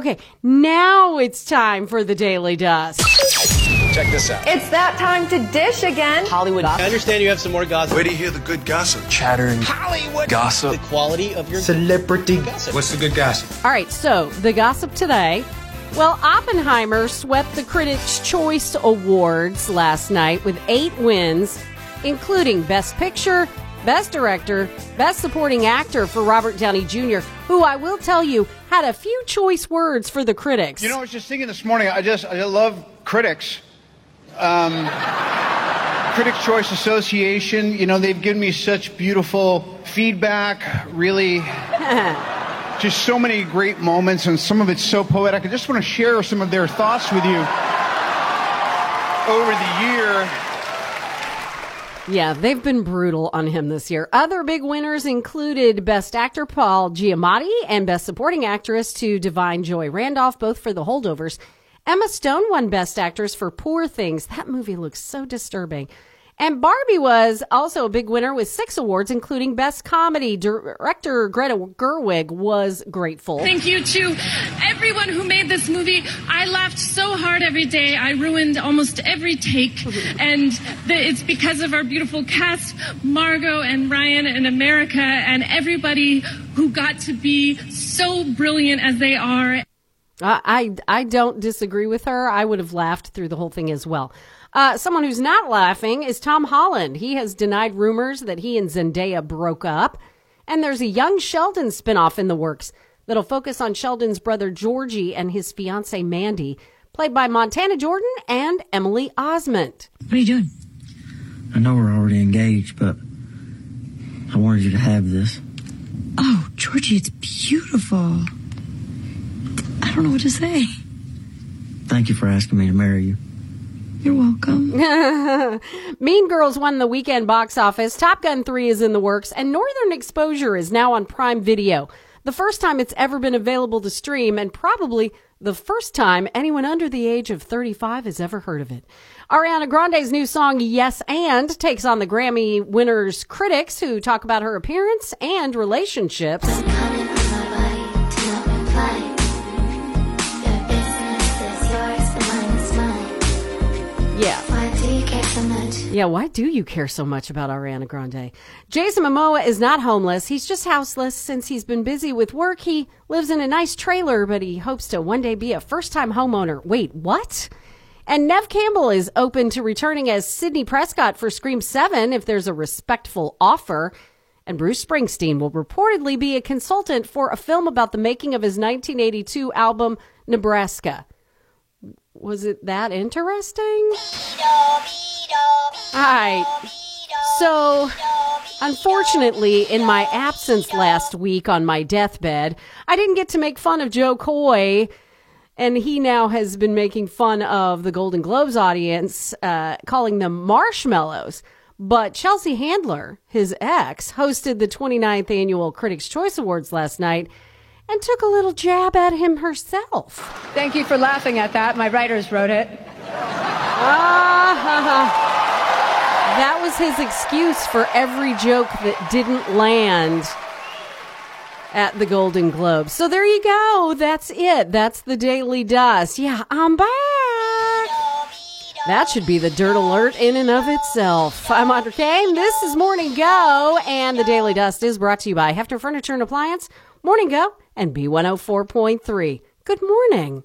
Okay, now it's time for the Daily Dust. Check this out. It's that time to dish again. Hollywood I understand you have some more gossip. Where do you hear the good gossip? chattering Hollywood Gossip. The quality of your celebrity. gossip. What's the good gossip? All right, so the gossip today. Well, Oppenheimer swept the Critics' Choice Awards last night with eight wins, including Best Picture, Best Director, Best Supporting Actor for Robert Downey Jr., who I will tell you had a few choice words for the critics. You know, I was just thinking this morning. I just I love critics. Um, Critics Choice Association. You know, they've given me such beautiful feedback. Really, just so many great moments, and some of it's so poetic. I just want to share some of their thoughts with you over the year. Yeah, they've been brutal on him this year. Other big winners included Best Actor Paul Giamatti and Best Supporting Actress to Da'Vine Joy Randolph, both for The Holdovers. Emma Stone won Best Actress for Poor Things. That movie looks so disturbing. And Barbie was also a big winner with six awards, including Best Comedy. Director Greta Gerwig was grateful. Thank you to everyone who made this movie. I laughed so hard every day. I ruined almost every take. And the, it's because of our beautiful cast, Margot and Ryan and America and everybody who got to be so brilliant as they are. I, I I don't disagree with her. I would have laughed through the whole thing as well. Uh, someone who's not laughing is Tom Holland. He has denied rumors that he and Zendaya broke up. And there's a young Sheldon spinoff in the works that'll focus on Sheldon's brother Georgie and his fiancee Mandy, played by Montana Jordan and Emily Osment. What are you doing? I know we're already engaged, but I wanted you to have this. Oh, Georgie, it's beautiful. I don't know what to say. Thank you for asking me to marry you. You're welcome. Mean Girls won the weekend box office. Top Gun 3 is in the works, and Northern Exposure is now on Prime Video. The first time it's ever been available to stream, and probably the first time anyone under the age of 35 has ever heard of it. Ariana Grande's new song, Yes And, takes on the Grammy winner's critics who talk about her appearance and relationships. Yeah, why do you care so much about Ariana Grande? Jason Momoa is not homeless. He's just houseless since he's been busy with work. He lives in a nice trailer, but he hopes to one day be a first time homeowner. Wait, what? And Neve Campbell is open to returning as Sidney Prescott for Scream 7 if there's a respectful offer. And Bruce Springsteen will reportedly be a consultant for a film about the making of his 1982 album, Nebraska. Was it that interesting? All right. So, unfortunately, in my absence last week on my deathbed, I didn't get to make fun of Jo Koy, and he now has been making fun of the Golden Globes audience, uh, calling them marshmallows. But Chelsea Handler, his ex, hosted the 29th annual Critics' Choice Awards last night and took a little jab at him herself. Thank you for laughing at that. My writers wrote it. Ah, that was his excuse for every joke that didn't land at the Golden Globes. So there you go. That's it. That's the Daily Dust. Yeah, I'm back. That should be the dirt alert in and of itself. I'm Audrey Kane. This is Morning Go, and the Daily Dust is brought to you by Hefter Furniture and Appliance, Morning Go, and B104.3. Good morning.